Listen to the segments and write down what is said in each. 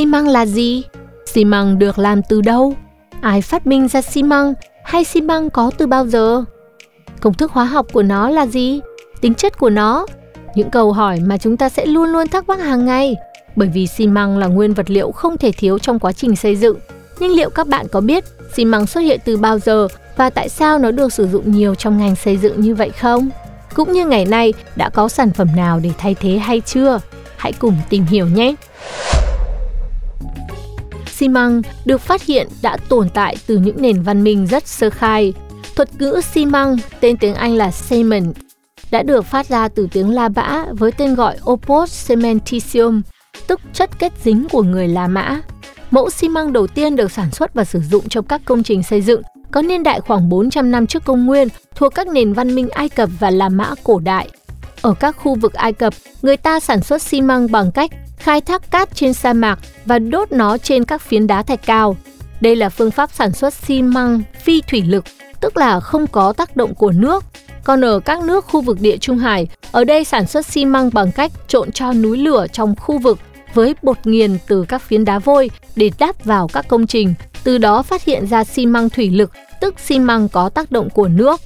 Xi măng là gì? Xi măng được làm từ đâu? Ai phát minh ra xi măng hay xi măng có từ bao giờ? Công thức hóa học của nó là gì? Tính chất của nó? Những câu hỏi mà chúng ta sẽ luôn luôn thắc mắc hàng ngày. Bởi vì xi măng là nguyên vật liệu không thể thiếu trong quá trình xây dựng. Nhưng liệu các bạn có biết xi măng xuất hiện từ bao giờ và tại sao nó được sử dụng nhiều trong ngành xây dựng như vậy không? Cũng như ngày nay, đã có sản phẩm nào để thay thế hay chưa? Hãy cùng tìm hiểu nhé! Xi măng được phát hiện đã tồn tại từ những nền văn minh rất sơ khai. Thuật ngữ xi măng, tên tiếng Anh là cement, đã được phát ra từ tiếng La Mã với tên gọi opus cementitium, tức chất kết dính của người La Mã. Mẫu xi măng đầu tiên được sản xuất và sử dụng trong các công trình xây dựng có niên đại khoảng 400 năm trước công nguyên, thuộc các nền văn minh Ai Cập và La Mã cổ đại. Ở các khu vực Ai Cập, người ta sản xuất xi măng bằng cách khai thác cát trên sa mạc và đốt nó trên các phiến đá thạch cao. Đây là phương pháp sản xuất xi măng phi thủy lực, tức là không có tác động của nước. Còn ở các nước khu vực địa Trung Hải, ở đây sản xuất xi măng bằng cách trộn cho núi lửa trong khu vực với bột nghiền từ các phiến đá vôi để đắp vào các công trình, từ đó phát hiện ra xi măng thủy lực, tức xi măng có tác động của nước.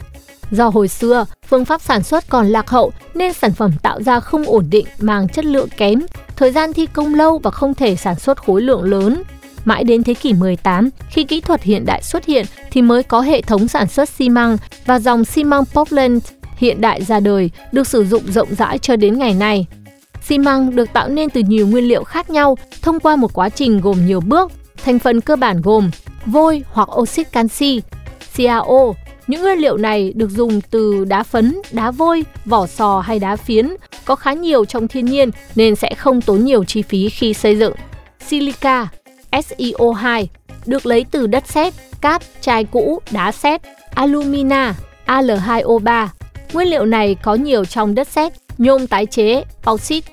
Do hồi xưa, phương pháp sản xuất còn lạc hậu nên sản phẩm tạo ra không ổn định, mang chất lượng kém, thời gian thi công lâu và không thể sản xuất khối lượng lớn. Mãi đến thế kỷ 18, khi kỹ thuật hiện đại xuất hiện thì mới có hệ thống sản xuất xi măng và dòng xi măng Portland hiện đại ra đời, được sử dụng rộng rãi cho đến ngày nay. Xi măng được tạo nên từ nhiều nguyên liệu khác nhau thông qua một quá trình gồm nhiều bước. Thành phần cơ bản gồm vôi hoặc oxit canxi, CaO, những nguyên liệu này được dùng từ đá phấn, đá vôi, vỏ sò hay đá phiến, có khá nhiều trong thiên nhiên nên sẽ không tốn nhiều chi phí khi xây dựng. Silica, SiO2, được lấy từ đất sét, cát, chai cũ, đá sét, alumina, Al2O3. Nguyên liệu này có nhiều trong đất sét, nhôm tái chế, bauxit,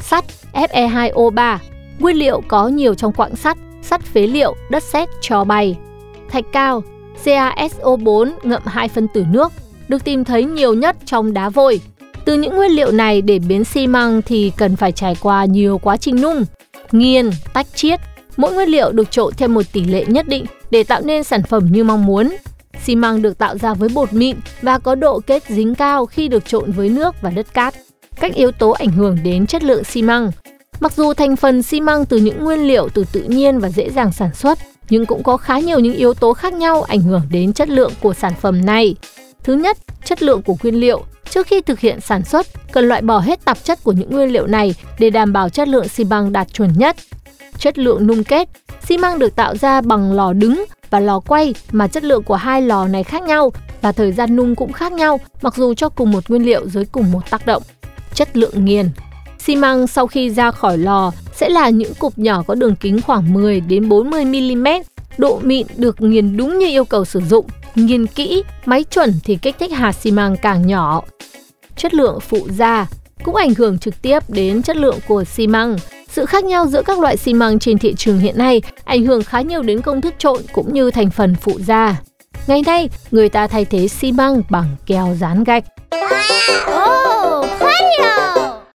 sắt, Fe2O3. Nguyên liệu có nhiều trong quặng sắt, sắt phế liệu, đất sét trò bay. Thạch cao, CaSO4 ngậm hai phân tử nước, được tìm thấy nhiều nhất trong đá vôi. Từ những nguyên liệu này để biến xi măng thì cần phải trải qua nhiều quá trình nung, nghiền, tách chiết. Mỗi nguyên liệu được trộn theo một tỷ lệ nhất định để tạo nên sản phẩm như mong muốn. Xi măng được tạo ra với bột mịn và có độ kết dính cao khi được trộn với nước và đất cát. Các yếu tố ảnh hưởng đến chất lượng xi măng. Mặc dù thành phần xi măng từ những nguyên liệu từ tự nhiên và dễ dàng sản xuất, nhưng cũng có khá nhiều những yếu tố khác nhau ảnh hưởng đến chất lượng của sản phẩm này. Thứ nhất, chất lượng của nguyên liệu. Trước khi thực hiện sản xuất, cần loại bỏ hết tạp chất của những nguyên liệu này để đảm bảo chất lượng xi măng đạt chuẩn nhất. Chất lượng nung kết. Xi măng được tạo ra bằng lò đứng và lò quay mà chất lượng của hai lò này khác nhau và thời gian nung cũng khác nhau mặc dù cho cùng một nguyên liệu dưới cùng một tác động. Chất lượng nghiền. Xi măng sau khi ra khỏi lò sẽ là những cục nhỏ có đường kính khoảng 10 đến 40 mm. Độ mịn được nghiền đúng như yêu cầu sử dụng. Nghiền kỹ, máy chuẩn thì kích thích hạt xi măng càng nhỏ. Chất lượng phụ gia cũng ảnh hưởng trực tiếp đến chất lượng của xi măng. Sự khác nhau giữa các loại xi măng trên thị trường hiện nay ảnh hưởng khá nhiều đến công thức trộn cũng như thành phần phụ gia. Ngày nay, người ta thay thế xi măng bằng keo dán gạch. Oh!